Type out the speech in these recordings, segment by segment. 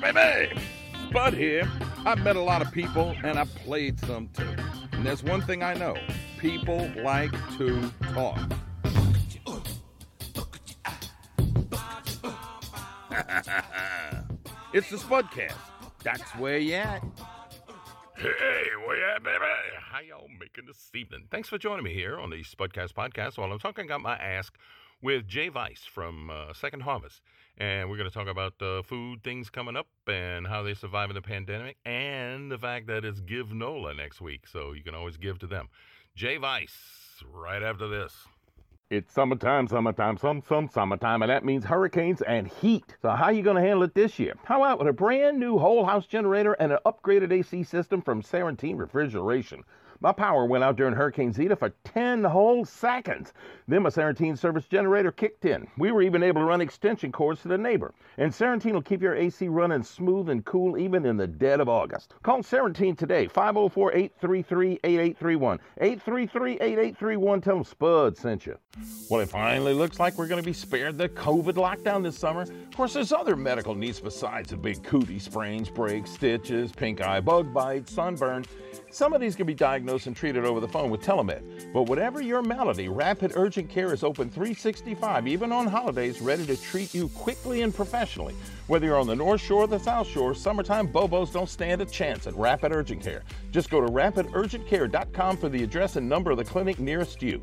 baby? Bud here. I've met a lot of people and I've played some too. And there's one thing I know people like to talk. it's the Spudcast. That's where you at. Hey, where you at, baby? How y'all making this evening? Thanks for joining me here on the Spudcast podcast while I'm talking about my ask with Jay Vise from uh, Second Harvest. And we're going to talk about uh, food things coming up and how they survive in the pandemic and the fact that it's Give NOLA next week. So you can always give to them. Jay Vise, right after this. It's summertime, summertime, some, some summertime, and that means hurricanes and heat. So how are you going to handle it this year? How about with a brand new whole house generator and an upgraded AC system from Sarantine Refrigeration? My power went out during Hurricane Zeta for 10 whole seconds. Then my Sarantine service generator kicked in. We were even able to run extension cords to the neighbor. And Sarantine will keep your AC running smooth and cool even in the dead of August. Call Sarantine today, 504 833 8831. 833 8831. Tell them Spud sent you. Well, it finally looks like we're going to be spared the COVID lockdown this summer. Of course, there's other medical needs besides the big cootie sprains, breaks, stitches, pink eye, bug bites, sunburn. Some of these can be diagnosed and treated over the phone with telemed. But whatever your malady, Rapid Urgent Care is open 365, even on holidays, ready to treat you quickly and professionally. Whether you're on the North Shore or the South Shore, summertime Bobos don't stand a chance at Rapid Urgent Care. Just go to rapidurgentcare.com for the address and number of the clinic nearest you.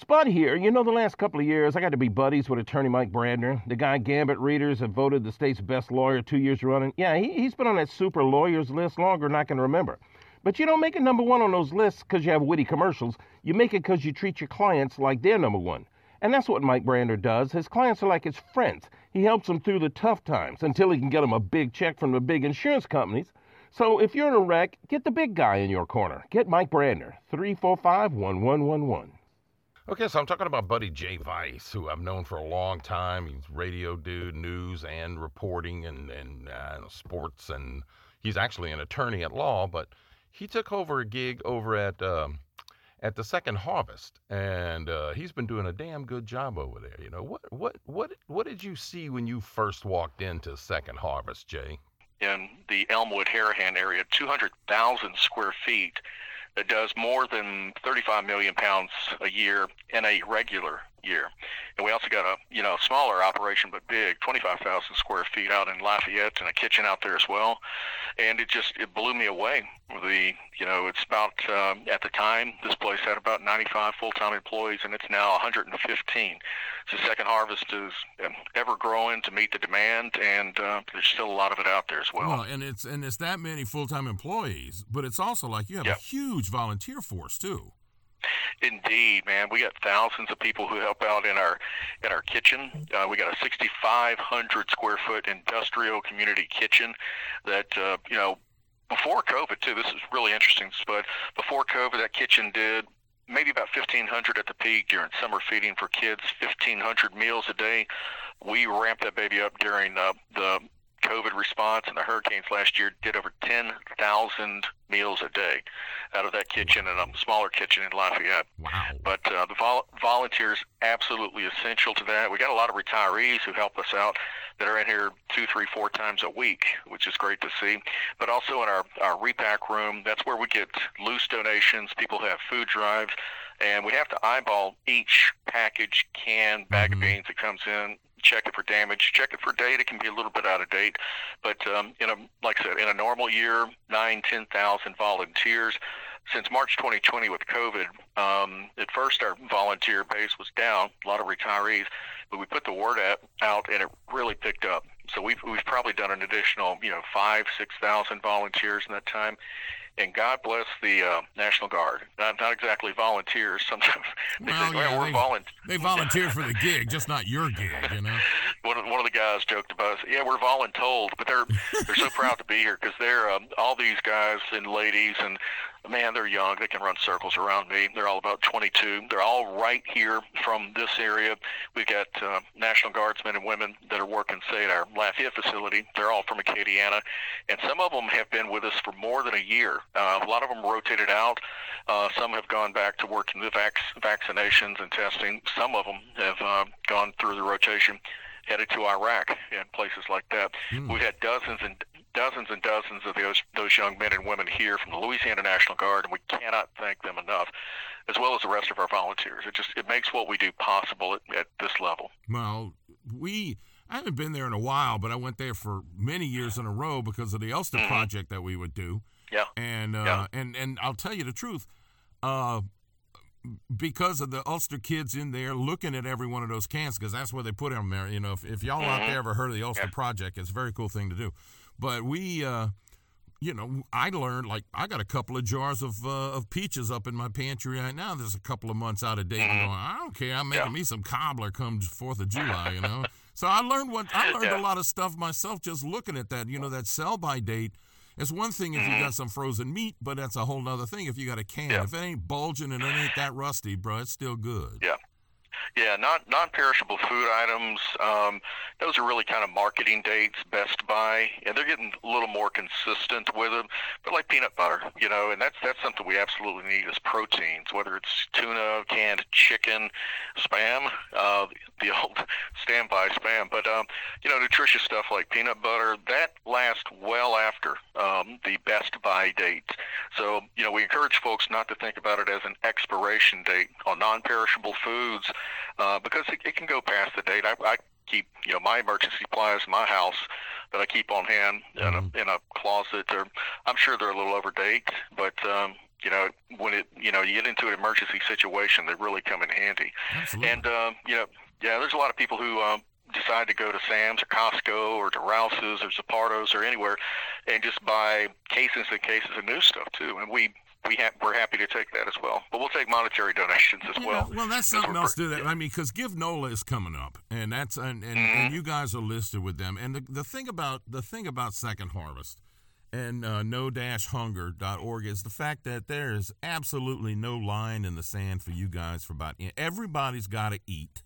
Spud here. You know, the last couple of years, I got to be buddies with attorney Mike Brandner. The guy Gambit readers have voted the state's best lawyer two years running. Yeah, he, he's been on that super lawyers list longer than I can remember. But you don't make it number one on those lists because you have witty commercials. You make it because you treat your clients like they're number one. And that's what Mike Brandner does. His clients are like his friends. He helps them through the tough times until he can get them a big check from the big insurance companies. So if you're in a wreck, get the big guy in your corner. Get Mike Brandner, 345 1111. Okay, so I'm talking about Buddy Jay Vise, who I've known for a long time. He's radio dude, news and reporting and, and uh, sports, and he's actually an attorney at law, but he took over a gig over at um, at the Second Harvest, and uh, he's been doing a damn good job over there. You know, what what what what did you see when you first walked into Second Harvest, Jay? In the Elmwood Harahan area, 200,000 square feet that does more than 35 million pounds a year in a regular year. And we also got a you know smaller operation but big, 25,000 square feet out in Lafayette and a kitchen out there as well. And it just it blew me away. The you know it's about um, at the time this place had about 95 full-time employees and it's now 115. So Second Harvest is um, ever growing to meet the demand, and uh, there's still a lot of it out there as well. Well, and it's and it's that many full-time employees, but it's also like you have yep. a huge volunteer force too. Indeed, man. We got thousands of people who help out in our in our kitchen. Uh, we got a 6,500 square foot industrial community kitchen that uh, you know before COVID too. This is really interesting, but before COVID, that kitchen did maybe about 1,500 at the peak during summer feeding for kids. 1,500 meals a day. We ramped that baby up during uh, the COVID response and the hurricanes last year did over 10,000 meals a day out of that kitchen and a smaller kitchen in Lafayette. Wow. But uh, the vol- volunteers absolutely essential to that. We got a lot of retirees who help us out that are in here two, three, four times a week, which is great to see. But also in our, our repack room, that's where we get loose donations. People have food drives and we have to eyeball each package, can, bag mm-hmm. of beans that comes in check it for damage, check it for date. It can be a little bit out of date, but um, in a like I said, in a normal year, nine, ten thousand volunteers. Since March 2020 with COVID, um, at first our volunteer base was down, a lot of retirees, but we put the word out, out and it really picked up. So we've we've probably done an additional, you know, five, six thousand volunteers in that time, and God bless the uh, National Guard. Not, not exactly volunteers. Sometimes they well, say, yeah, we're they, volunteers. They volunteer for the gig, just not your gig, you know. one, of, one of the guys joked about, it, yeah, we're voluntold, but they're they're so proud to be here because they're um, all these guys and ladies and man, they're young. They can run circles around me. They're all about 22. They're all right here from this area. We've got uh, National Guardsmen and women that are working, say, at our Lafayette facility. They're all from Acadiana, and some of them have been with us for more than a year. Uh, a lot of them rotated out. Uh, some have gone back to working the vac- vaccinations and testing. Some of them have uh, gone through the rotation headed to Iraq and places like that. Mm. We've had dozens and dozens and dozens of those those young men and women here from the Louisiana National Guard, and we cannot thank them enough, as well as the rest of our volunteers. It just it makes what we do possible at, at this level. Well, we. I haven't been there in a while, but I went there for many years in a row because of the Ulster mm-hmm. project that we would do. Yeah. And uh, yeah. and and I'll tell you the truth. Uh, because of the Ulster kids in there looking at every one of those cans, because that's where they put them there. You know, if, if y'all mm-hmm. out there ever heard of the Ulster yeah. Project, it's a very cool thing to do. But we, uh, you know, I learned like I got a couple of jars of uh, of peaches up in my pantry right now. There's a couple of months out of date. Mm-hmm. Going, I don't care. I'm making yeah. me some cobbler come Fourth of July. You know, so I learned what I learned yeah. a lot of stuff myself just looking at that. You know, that sell by date it's one thing if you mm-hmm. got some frozen meat, but that's a whole other thing if you got a can. Yeah. If it ain't bulging and it ain't that rusty, bro, it's still good. Yeah. Yeah, non non-perishable food items. Um, those are really kind of marketing dates, Best By, and they're getting a little more consistent with them. But like peanut butter, you know, and that's that's something we absolutely need as proteins, whether it's tuna, canned chicken, spam, uh, the old standby spam. But um, you know, nutritious stuff like peanut butter that lasts well after um, the Best By date. So you know, we encourage folks not to think about it as an expiration date on non-perishable foods uh, because it, it can go past the date. I, I keep you know my emergency supplies in my house that I keep on hand in a mm-hmm. in a closet. Or I'm sure they're a little over date, but um, you know when it you know you get into an emergency situation, they really come in handy. Absolutely. And um, you know yeah, there's a lot of people who um, decide to go to Sam's or Costco or to Rouse's or Zuppardo's or anywhere and just buy cases and cases of new stuff too. And we we ha- we're happy to take that as well. But we'll take monetary donations as yeah, well. Well, that's something else to do that. I mean, because Give NOLA is coming up, and that's and, and, mm-hmm. and, you guys are listed with them. And the, the thing about the thing about Second Harvest and uh, no-hunger.org is the fact that there is absolutely no line in the sand for you guys for about everybody's got to eat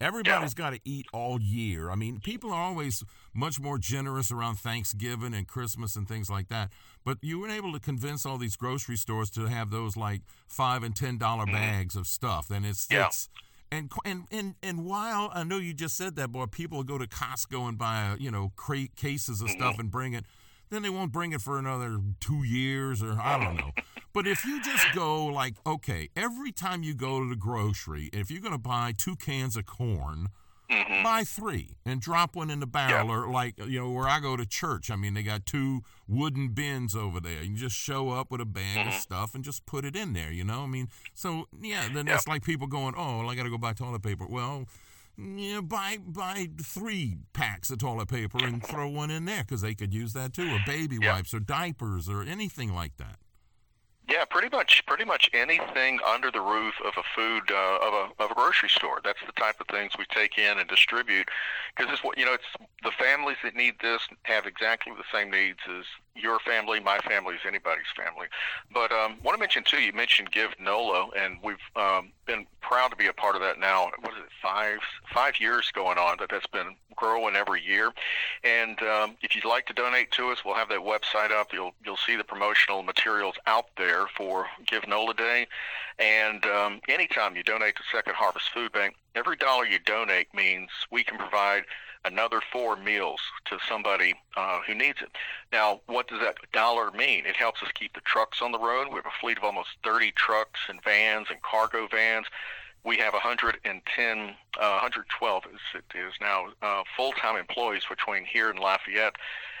Everybody's yeah. got to eat all year. I mean, people are always much more generous around Thanksgiving and Christmas and things like that. But you weren't able to convince all these grocery stores to have those like five and ten dollar mm-hmm. bags of stuff, and it's yeah. it's and and and and while I know you just said that, boy, people go to Costco and buy you know crate cases of mm-hmm. stuff and bring it then they won't bring it for another two years or I don't know. but if you just go like, okay, every time you go to the grocery, if you're going to buy two cans of corn, mm-hmm. buy three and drop one in the barrel yeah. or like, you know, where I go to church. I mean, they got two wooden bins over there. You just show up with a bag mm-hmm. of stuff and just put it in there, you know? I mean, so yeah, then yeah. that's like people going, oh, well, I got to go buy toilet paper. Well, buy buy three packs of toilet paper and throw one in there because they could use that too, or baby wipes, or diapers, or anything like that. Yeah, pretty much, pretty much anything under the roof of a food uh, of a of a grocery store. That's the type of things we take in and distribute because it's what you know. It's the families that need this have exactly the same needs as your family, my family, as anybody's family. But um, want to mention too. You mentioned Give NOLA, and we've um, been proud to be a part of that now. What is it? Five five years going on that that's been growing every year. And um, if you'd like to donate to us, we'll have that website up. You'll you'll see the promotional materials out there for Give NOLA Day. And um, anytime you donate to Second Harvest Food Bank, every dollar you donate means we can provide another four meals to somebody uh, who needs it. Now, what does that dollar mean? It helps us keep the trucks on the road. We have a fleet of almost 30 trucks and vans and cargo vans we have 110, uh, 112 as it is now, uh, full-time employees between here and Lafayette,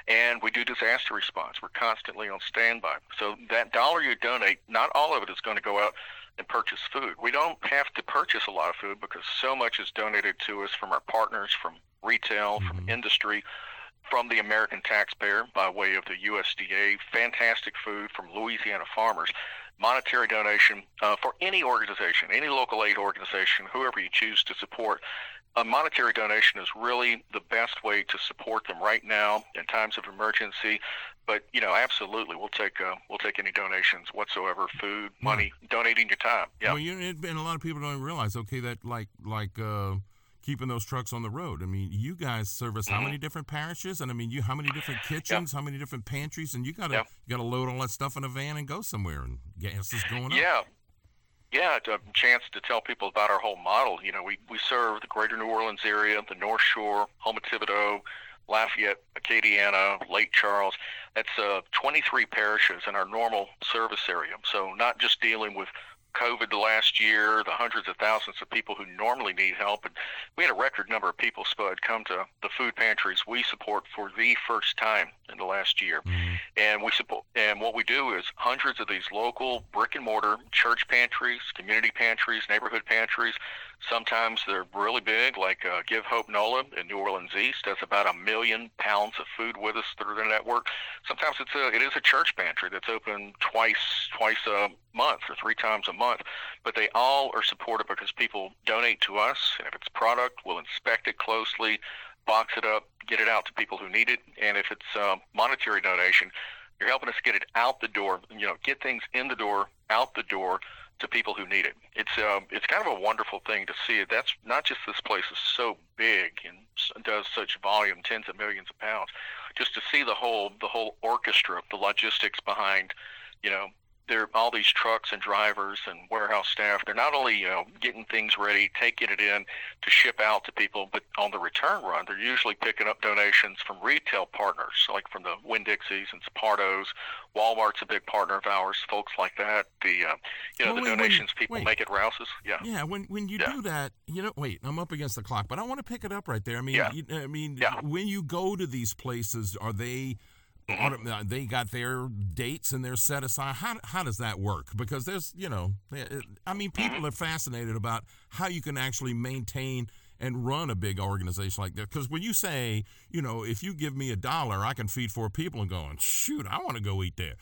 and we do disaster response. We're constantly on standby. So that dollar you donate, not all of it is going to go out and purchase food. We don't have to purchase a lot of food because so much is donated to us from our partners, from retail, mm-hmm. from industry, from the American taxpayer by way of the USDA. Fantastic food from Louisiana farmers monetary donation uh, for any organization, any local aid organization, whoever you choose to support. A monetary donation is really the best way to support them right now in times of emergency. But you know, absolutely, we'll take uh, we'll take any donations whatsoever, food, money, donating your time. Yeah. Well, you, and a lot of people don't realize, okay, that like like. Uh keeping those trucks on the road. I mean, you guys service how many mm-hmm. different parishes, and I mean, you how many different kitchens, how many different pantries, and you gotta you gotta load all that stuff in a van and go somewhere, and gas is going up. Yeah. Yeah, a chance to tell people about our whole model. You know, we, we serve the greater New Orleans area, the North Shore, Houma Thibodaux, Lafayette, Acadiana, Lake Charles. That's uh, 23 parishes in our normal service area. So not just dealing with COVID the last year, the hundreds of thousands of people who normally need help. And we had a record number of people, Spud, come to the food pantries we support for the first time in the last year. Mm-hmm. And we support, and what we do is hundreds of these local brick and mortar church pantries, community pantries, neighborhood pantries Sometimes they're really big, like uh, Give Hope NOLA in New Orleans East does about a million pounds of food with us through their network. Sometimes it's a it is a church pantry that's open twice twice a month or three times a month, but they all are supported because people donate to us, and if it's product, we'll inspect it closely, box it up, get it out to people who need it, and if it's a monetary donation, you're helping us get it out the door. You know, get things in the door, out the door to people who need it. It's uh, it's kind of a wonderful thing to see. That's not just this place is so big and does such volume, tens of millions of pounds. Just to see the whole the whole orchestra, of the logistics behind, you know, there all these trucks and drivers and warehouse staff. They're not only you know getting things ready, taking it in to ship out to people, but on the return run, they're usually picking up donations from retail partners, like from the Winn Dixies and Zuppardos. Walmart's a big partner of ours. Folks like that. The uh, you know well, the wait, donations wait, people wait. make at Rouse's. Yeah. Yeah. When when you yeah. do that, you know. Wait, I'm up against the clock, but I want to pick it up right there. I mean, yeah. you, I mean, yeah. when you go to these places, are they they got their dates and they're set aside. How, how does that work? Because there's, you know, I mean, people are fascinated about how you can actually maintain and run a big organization like that. Because when you say, you know, if you give me a dollar, I can feed four people and going, shoot, I want to go eat there.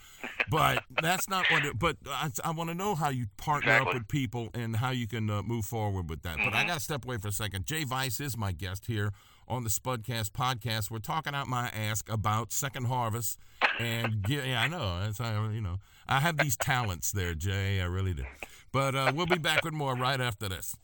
But that's not what it, but I, I want to know how you partner exactly. up with people and how you can uh, move forward with that. Mm-hmm. But I mm-hmm. got to step away for a second. Jay Vise is my guest here on the Spudcast podcast. We're talking out my ask about Second Harvest, and yeah, I know. That's how you know I have these talents there, Jay. I really do. But uh, we'll be back with more right after this.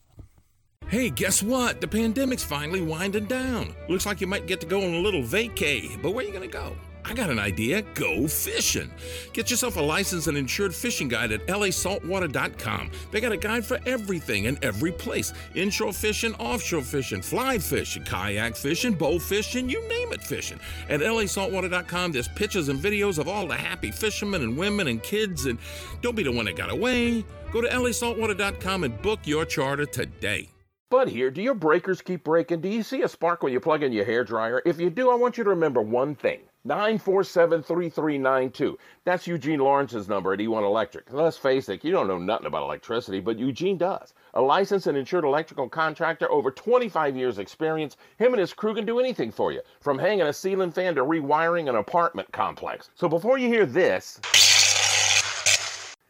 Hey, guess what? The pandemic's finally winding down. Looks like you might get to go on a little vacay, but where are you going to go? I got an idea. Go fishing. Get yourself a licensed and insured fishing guide at lasaltwater.com. They got a guide for everything and every place inshore fishing, offshore fishing, fly fishing, kayak fishing, bow fishing, you name it fishing. At lasaltwater.com, there's pictures and videos of all the happy fishermen and women and kids. And don't be the one that got away. Go to lasaltwater.com and book your charter today. Bud here. Do your breakers keep breaking? Do you see a spark when you plug in your hair dryer? If you do, I want you to remember one thing. 947 3392. That's Eugene Lawrence's number at E1 Electric. Let's face it, you don't know nothing about electricity, but Eugene does. A licensed and insured electrical contractor, over 25 years' experience, him and his crew can do anything for you, from hanging a ceiling fan to rewiring an apartment complex. So before you hear this,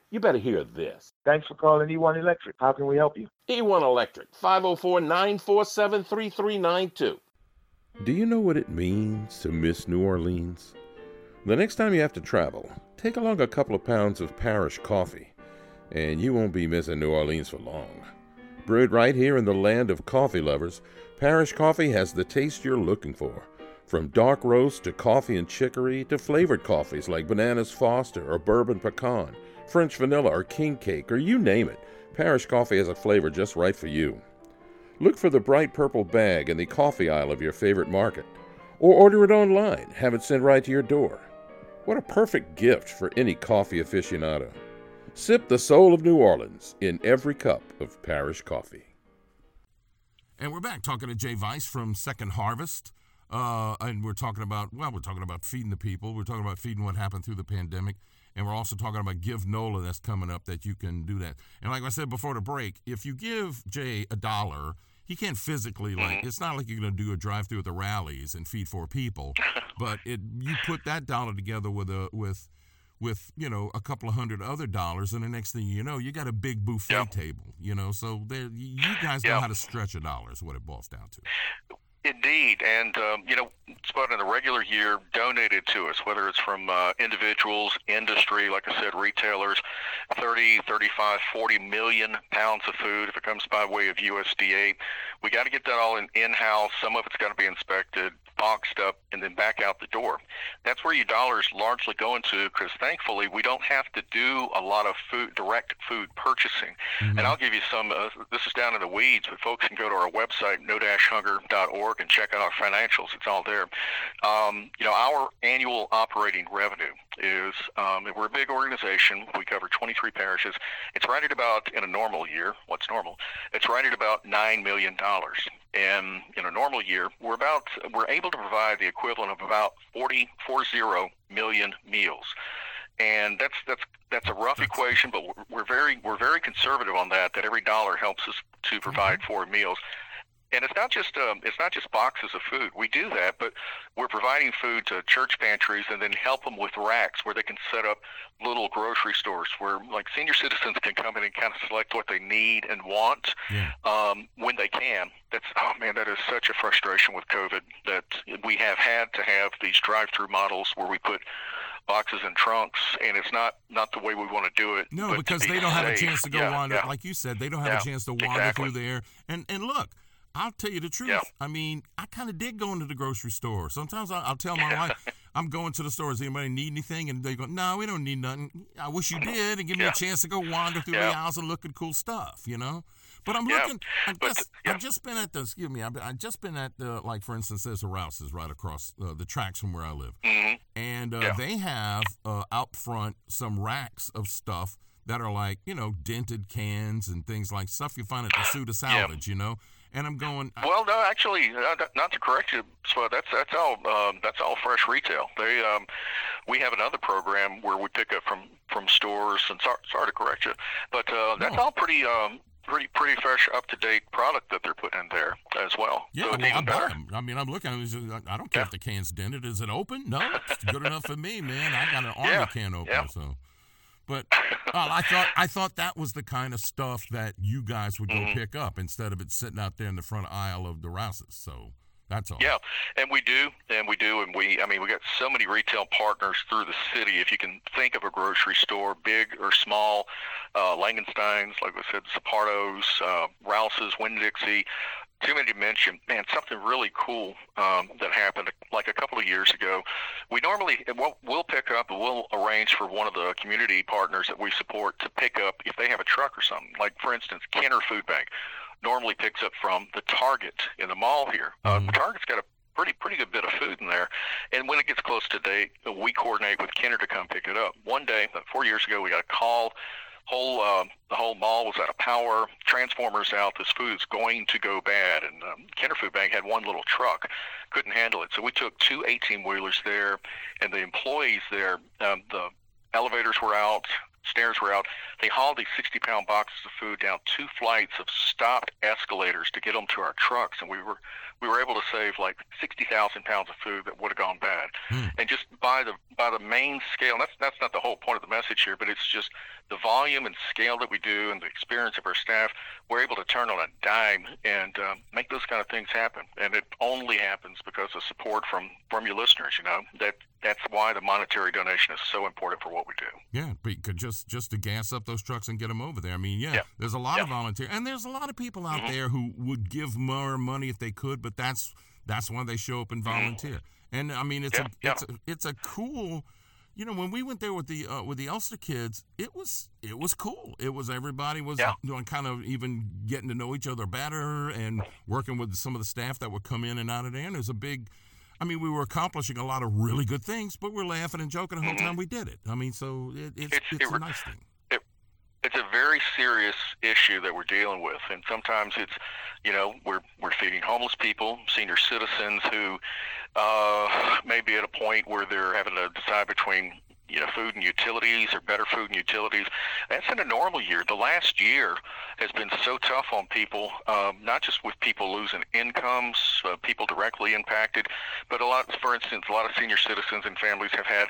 you better hear this. Thanks for calling E1 Electric. How can we help you? E1 Electric, 504 947 3392. Do you know what it means to miss New Orleans? The next time you have to travel, take along a couple of pounds of parish coffee, and you won't be missing New Orleans for long. Brewed right here in the land of coffee lovers, Parish Coffee has the taste you're looking for. From dark roast to coffee and chicory to flavored coffees like Bananas Foster or Bourbon Pecan, French Vanilla or King Cake, or you name it, Parish Coffee has a flavor just right for you. Look for the bright purple bag in the coffee aisle of your favorite market, or order it online, have it sent right to your door. What a perfect gift for any coffee aficionado. Sip the soul of New Orleans in every cup of parish coffee. And we're back talking to Jay Vise from Second Harvest. Uh, and we're talking about, well, we're talking about feeding the people. We're talking about feeding what happened through the pandemic. And we're also talking about Give NOLA that's coming up that you can do that. And like I said before the break, if you give Jay a dollar, he can't physically like mm-hmm. it's not like you're going to do a drive through at the Rally's and feed four people, but it you put that dollar together with a with with you know a couple of hundred other dollars, and the next thing you know, you got a big buffet yep. table. You know, so there you guys know how to stretch a dollar is what it boils down to. Indeed, and um, you know, Spud in the regular year donated to us, whether it's from uh, individuals, industry, like I said, retailers, 30, 35, 40 million pounds of food if it comes by way of USDA. We got to get that all in in-house. Some of it's got to be inspected. Boxed up, and then back out the door. That's where your dollars largely go into because thankfully we don't have to do a lot of food, direct food purchasing. Mm-hmm. And I'll give you some, uh, this is down in the weeds, but folks can go to our website, no-hunger.org, and check out our financials. It's all there. Um, you know, our annual operating revenue is, um, we're a big organization. We cover 23 parishes. It's right at about, in a normal year, what's normal? It's right at about $9 million. And in a normal year, we're about, we're able to provide the equivalent of about 40, 40 million meals and that's that's that's a rough equation, but we're very we're very conservative on that. That every dollar helps us to provide mm-hmm. four meals, and it's not just um, it's not just boxes of food. We do that, but we're providing food to church pantries and then help them with racks where they can set up little grocery stores where like senior citizens can come in and kind of select what they need and want yeah. um, when they can. That's oh man, that is such a frustration with COVID that we have had to have these drive-through models where we put boxes and trunks, and it's not not the way we want to do it. No, because be they don't safe. have a chance to go yeah, wander, yeah. like you said, they don't have yeah, a chance to wander exactly. through there. And and look, I'll tell you the truth. Yeah. I mean, I kind of did go into the grocery store. Sometimes I'll, I'll tell my wife, I'm going to the store. Does anybody need anything? And they go, No, we don't need nothing. I wish you did, and give me a chance to go wander through the aisles and look at cool stuff. You know. But I'm looking. I just, yeah. I've just been at the. Excuse me. I've, I've, just been at the. Like for instance, there's a Rouse's right across uh, the tracks from where I live, mm-hmm. and uh, yeah. they have uh, out front some racks of stuff that are like you know dented cans and things like stuff you find at the Suda Salvage. Yeah. You know. And I'm going. Well, no, actually, not to correct you, so that's that's all um, that's all fresh retail. They um, we have another program where we pick up from from stores. And sorry, sorry to correct you, but uh, that's no. all pretty um, pretty pretty fresh, up to date product that they're putting in there as well. Yeah, so well, I'm them. I mean, I'm looking. At i don't care yeah. if the can's dented. Is it open? No, it's good enough for me, man. I got an army yeah. can opener, yeah. so. But uh, I thought I thought that was the kind of stuff that you guys would go mm-hmm. pick up instead of it sitting out there in the front aisle of the Rouse's. So that's all. Yeah, and we do, and we do, and we. I mean, we got so many retail partners through the city. If you can think of a grocery store, big or small, uh, Langenstein's, like I said, Zuppardo's, uh, Rouse's, Winn-Dixie. Too many to mention. Man, something really cool um, that happened like a couple of years ago. We normally we'll, we'll pick up and we'll arrange for one of the community partners that we support to pick up if they have a truck or something. Like for instance, Kenner Food Bank normally picks up from the Target in the mall here. Uh, mm-hmm. Uh, Target's got a pretty pretty good bit of food in there. And when it gets close to date, we coordinate with Kenner to come pick it up. One day, about four years ago, we got a call. Whole uh, the whole mall was out of power. Transformers out. This food's going to go bad. And um, Kenner Food Bank had one little truck, couldn't handle it. So we took two 18 wheelers there, and the employees there. Um, the elevators were out stairs were out. They hauled these 60 pound boxes of food down two flights of stopped escalators to get them to our trucks, and we were we were able to save like 60,000 pounds of food that would have gone bad. Mm. And just by the by the main scale, that's that's not the whole point of the message here, but it's just the volume and scale that we do and the experience of our staff. We're able to turn on a dime and um, make those kind of things happen. And it only happens because of support from from your listeners. You know that that's why the monetary donation is so important for what we do. Yeah, but just just to gas up those trucks and get them over there. I mean, yeah, yeah. there's a lot yeah. of volunteer, and there's a lot of people out mm-hmm. there who would give more money if they could, but that's that's why they show up and mm-hmm. volunteer. Mm-hmm. And I mean, it's yeah, a it's a it's a cool. You know, when we went there with the uh, with the Ulster kids, it was it was cool. It was everybody was know, kind of even getting to know each other better and working with some of the staff that would come in and out of there. And it was a big I mean, we were accomplishing a lot of really good things, but we're laughing and joking the whole mm-hmm. time we did it. I mean, so it, it's, it's, it's it, a nice thing. It, it's a very serious issue that we're dealing with, and sometimes it's, you know, we're we're feeding homeless people, senior citizens who uh, may be at a point where they're having to decide between you know, food and utilities or better food and utilities. That's in a normal year. The last year has been so tough on people, um, not just with people losing incomes, uh, people directly impacted, but a lot, for instance, a lot of senior citizens and families have had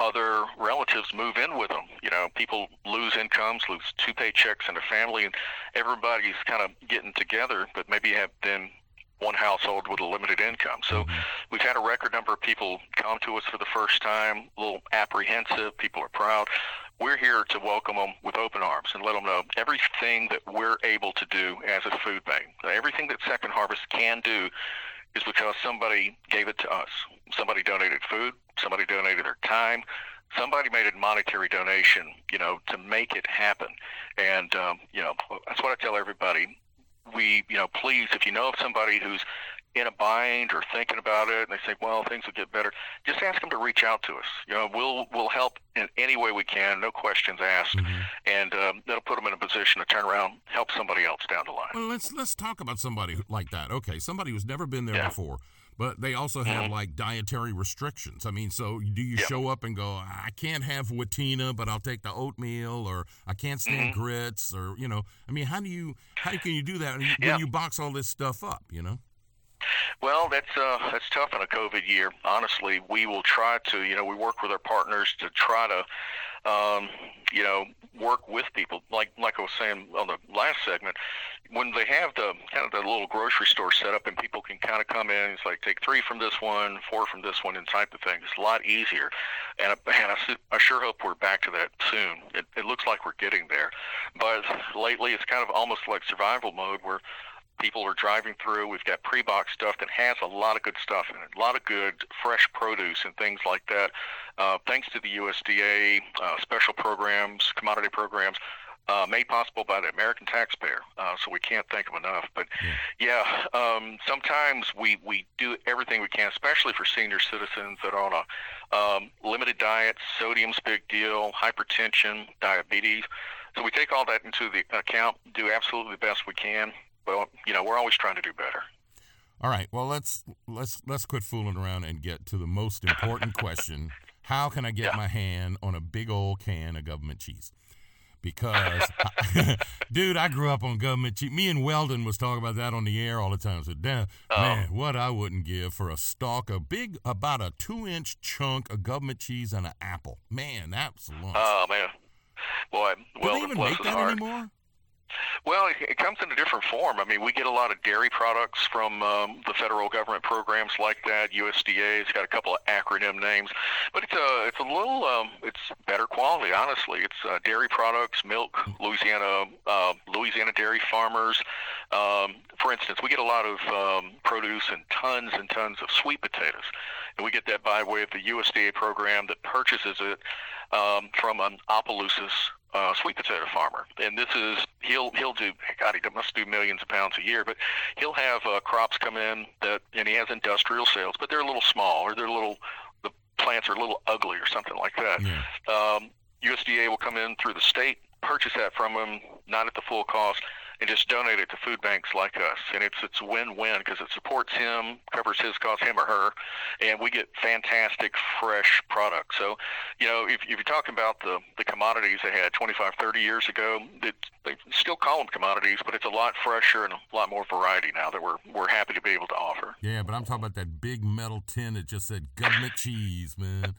other relatives move in with them. You know, people lose incomes, lose two paychecks in a family, and everybody's kind of getting together, but maybe have been one household with a limited income. So mm-hmm. we've had a record number of people come to us for the first time, a little apprehensive. People are proud. We're here to welcome them with open arms and let them know everything that we're able to do as a food bank, everything that Second Harvest can do is because somebody gave it to us. Somebody donated food, somebody donated their time, somebody made a monetary donation, you know, to make it happen. And, um, you know, that's what I tell everybody. We, you know, please, if you know of somebody who's in a bind or thinking about it, and they say, "Well, things will get better," just ask them to reach out to us. You know, we'll we'll help in any way we can, no questions asked, mm-hmm. and um, that'll put them in a position to turn around, help somebody else down the line. Well, let's let's talk about somebody like that. Okay, somebody who's never been there yeah. before but they also have mm-hmm. like dietary restrictions. I mean, so do you yep. show up and go, I can't have Wheatena, but I'll take the oatmeal, or I can't stand mm-hmm. grits, or you know, I mean, how do you how can you do that when yep. you box all this stuff up? You know. Well, that's uh, that's tough in a COVID year. Honestly, we will try to, you know, we work with our partners to try to, um, you know, work with people. Like like I was saying on the last segment, when they have the kind of the little grocery store set up and people can kind of come in, it's like take three from this one, four from this one, and type of thing. It's a lot easier, and, and I, I sure hope we're back to that soon. It, it looks like we're getting there, but lately it's kind of almost like survival mode where people are driving through. We've got pre-box stuff that has a lot of good stuff in it, a lot of good fresh produce and things like that. Uh, thanks to the USDA uh, special programs, commodity programs. Uh, made possible by the American taxpayer, uh, so we can't thank them enough. But yeah, um, sometimes we, we do everything we can, especially for senior citizens that are on a um, limited diet. Sodium's big deal, hypertension, diabetes. So we take all that into the account, do absolutely the best we can well, you know, we're always trying to do better. All right. Well, let's let's let's quit fooling around and get to the most important question. How can I get yeah. my hand on a big old can of government cheese? Because, I, dude, I grew up on government cheese. Me and Weldon was talking about that on the air all the time. So, damn, oh. man, what I wouldn't give for a stalk, a big, about a two-inch chunk of government cheese and an apple. Man, that's lunch. Oh man, boy, Weldon Do they even make that hard. anymore? Well, it, it, comes in a different form. I mean, we get a lot of dairy products from um, the federal government programs like that. USDA. It's got a couple of acronym names, but it's a it's a little um, it's better quality. Honestly, it's uh, dairy products, milk, Louisiana uh, Louisiana dairy farmers. Um, for instance, we get a lot of um, produce and tons and tons of sweet potatoes, and we get that by way of the USDA program that purchases it um, from an Opelousas uh, sweet potato farmer, and this is he'll he'll do God he must do millions of pounds a year, but he'll have uh, crops come in that and he has industrial sales, but they're a little small or they're a little the plants are a little ugly or something like that. Yeah. Um, USDA will come in through the state, purchase that from him, not at the full cost, and just donate it to food banks like us. And it's it's win-win because it supports him, covers his costs, him or her, and we get fantastic fresh products. So, you know, if, if you're talking about the, the commodities they had 25, 30 years ago, it, they still call them commodities, but it's a lot fresher and a lot more variety now that we're we're happy to be able to offer. Yeah, but I'm talking about that big metal tin that just said government cheese, man.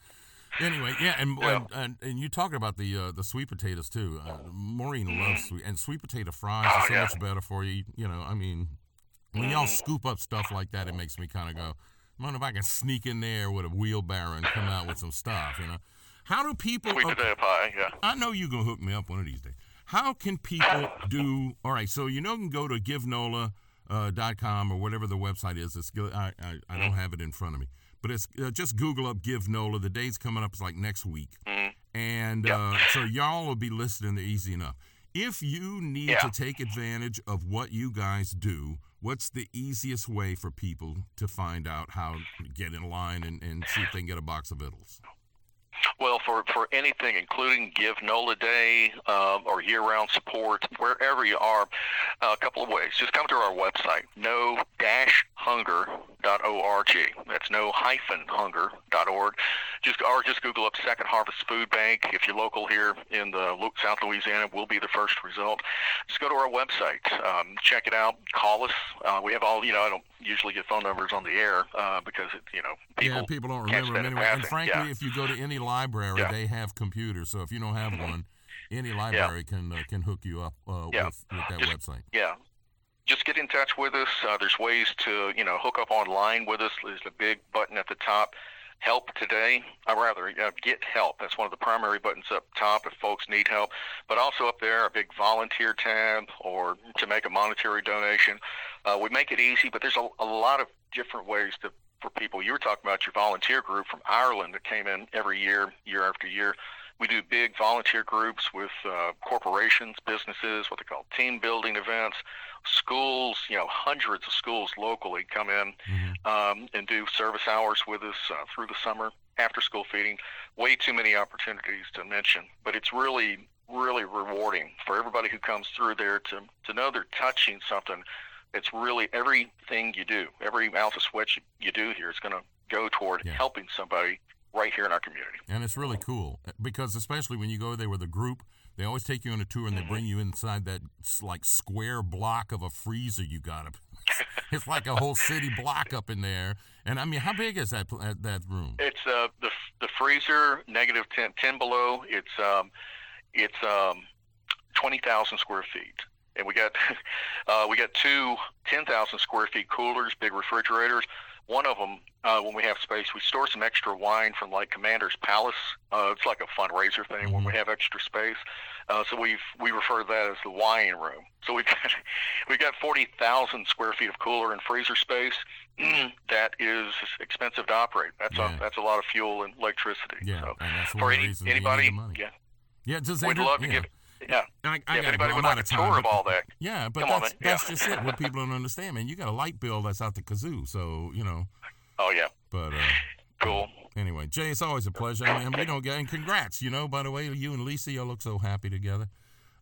Anyway, yeah, and yeah. And, and, and you talking about the uh, the sweet potatoes too. Uh, Maureen mm. loves sweet and sweet potato fries oh, are so yeah. much better for you. You know, I mean, when y'all mm. scoop up stuff like that, it makes me kind of go, I wonder if I can sneak in there with a wheelbarrow and come out with some stuff. You know, how do people? Sweet okay, potato pie, yeah. I know you're gonna hook me up one of these days. How can people do? All right, so you know, you can go to givenola. Uh, dot com or whatever the website is. It's, I, I, I don't mm. have it in front of me. But it's uh, just Google up Give NOLA. The date's coming up. It's like next week. Mm-hmm. And yep. uh, so y'all will be listed in there easy enough. If you need yeah. to take advantage of what you guys do, what's the easiest way for people to find out how to get in line and, and see if they can get a box of vittles? Well, for, for anything, including Give NOLA Day um, or year-round support, wherever you are, uh, a couple of ways. Just come to our website, no-hunger.org. That's no-hunger.org. Just or just Google up Second Harvest Food Bank. If you're local here in the South Louisiana, will be the first result. Just go to our website, um, check it out, call us. Uh, we have all you know. I don't usually get phone numbers on the air uh, because it, you know people yeah people don't remember them anyway. And frankly, yeah. if you go to any library, yeah. they have computers. So if you don't have mm-hmm. one, any library yeah. can uh, can hook you up uh, yeah. with, with that just, website. Yeah. Just get in touch with us. Uh, there's ways to, you know, hook up online with us. There's a big button at the top help today. I rather uh, get help. That's one of the primary buttons up top if folks need help. But also up there, a big volunteer tab or to make a monetary donation. Uh, we make it easy, but there's a, a lot of different ways to for people. You were talking about your volunteer group from Ireland that came in every year, year after year. We do big volunteer groups with uh, corporations, businesses, what they call team building events, schools. You know, hundreds of schools locally come in mm-hmm. um, and do service hours with us uh, through the summer, after school feeding. Way too many opportunities to mention, but it's really, really rewarding for everybody who comes through there to to know they're touching something. It's really everything you do, every ounce of sweat you, you do here is going to go toward yeah. helping somebody right here in our community. And it's really cool because especially when you go there with a group, they always take you on a tour and they bring you inside that like square block of a freezer you got up. it's like a whole city block up in there. And I mean, how big is that that room? It's uh, the the freezer negative 10, 10 below. It's um, it's um, twenty thousand square feet and we got uh, we got two 10,000 square feet coolers, big refrigerators. One of them, uh, when we have space, we store some extra wine from like Commander's Palace. Uh, it's like a fundraiser thing mm-hmm. when we have extra space. Uh, so we we refer to that as the wine room. So we've got we've got 40,000 square feet of cooler and freezer space. that is expensive to operate. That's yeah. a that's a lot of fuel and electricity. Yeah, so for any, anybody, yeah, yeah, just we'd love to yeah. give yeah. I, I yeah, anybody go. would like a tour but, of all that. Yeah, but that's, on, that's just it. What people don't understand, man. You got a light bill that's out the kazoo, so you know. Oh yeah. But uh, cool. Anyway, Jay, it's always a pleasure. I don't get and congrats. You know, by the way, you and Lisa, y'all look so happy together.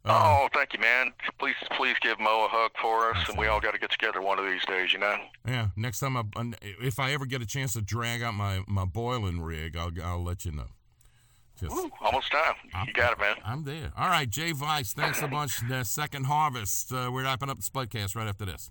Uh, oh, thank you, man. Please, please give Mo a hug for us, and we all got to get together one of these days, you know. Yeah, next time, I, if I ever get a chance to drag out my my boiling rig, I'll I'll let you know. Just, Ooh, almost time. I'm, you got it, man. I'm there. All right, Jay Vise, thanks a bunch. The second harvest. Uh, we're wrapping up the Spudcast right after this.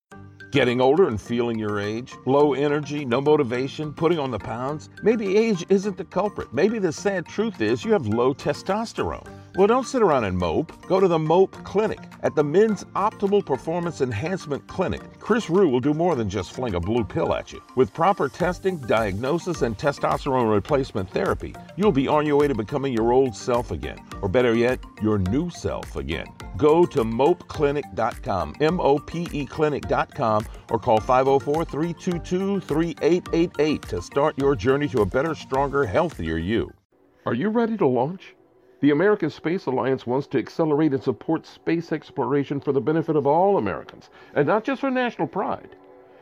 Getting older and feeling your age? Low energy, no motivation, putting on the pounds? Maybe age isn't the culprit. Maybe the sad truth is you have low testosterone. Well, don't sit around and mope. Go to the Mope Clinic. At the Men's Optimal Performance Enhancement Clinic, Chris Rue will do more than just fling a blue pill at you. With proper testing, diagnosis, and testosterone replacement therapy, you'll be on your way to becoming your old self again, or better yet, your new self again. Go to mopeclinic.com, M O P E clinic.com, or call 504 322 3888 to start your journey to a better, stronger, healthier you. Are you ready to launch? The American Space Alliance wants to accelerate and support space exploration for the benefit of all Americans, and not just for national pride.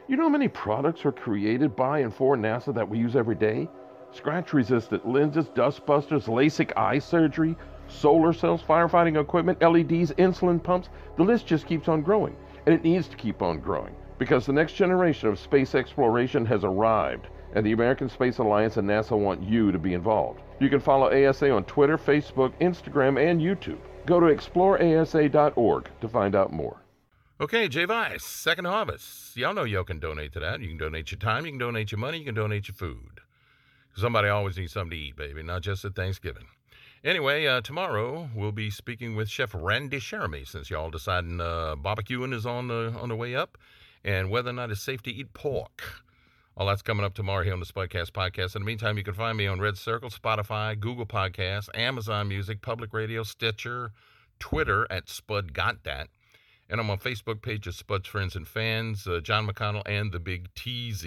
You know how many products are created by and for NASA that we use every day? Scratch resistant lenses, dust busters, LASIK eye surgery, solar cells, firefighting equipment, LEDs, insulin pumps. The list just keeps on growing, and it needs to keep on growing because the next generation of space exploration has arrived, and the American Space Alliance and NASA want you to be involved. You can follow ASA on Twitter, Facebook, Instagram, and YouTube. Go to exploreasa.org to find out more. Okay, Jay Vise, Second Harvest. Y'all know y'all can donate to that. You can donate your time, you can donate your money, you can donate your food. Somebody always needs something to eat, baby, not just at Thanksgiving. Anyway, uh, tomorrow we'll be speaking with Chef Randy Sheremy since y'all deciding uh, barbecuing is on the on the way up, and whether or not it's safe to eat pork. All that's coming up tomorrow here on the Spudcast Podcast. In the meantime, you can find me on Red Circle, Spotify, Google Podcasts, Amazon Music, Public Radio, Stitcher, Twitter at Spud Got That. And I'm on Facebook page of Spud's Friends and Fans, uh, John McConnell, and the Big TZ.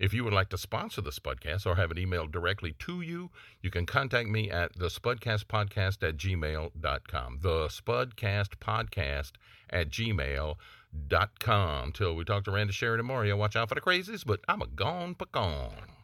If you would like to sponsor the Spudcast or have it emailed directly to you, you can contact me at the Spudcast at gmail.com. The Spudcast Podcast at gmail.com dot com. Till we talk to Randy Sheridan Mario. Watch out for the crazies, but I'm a gone pecan.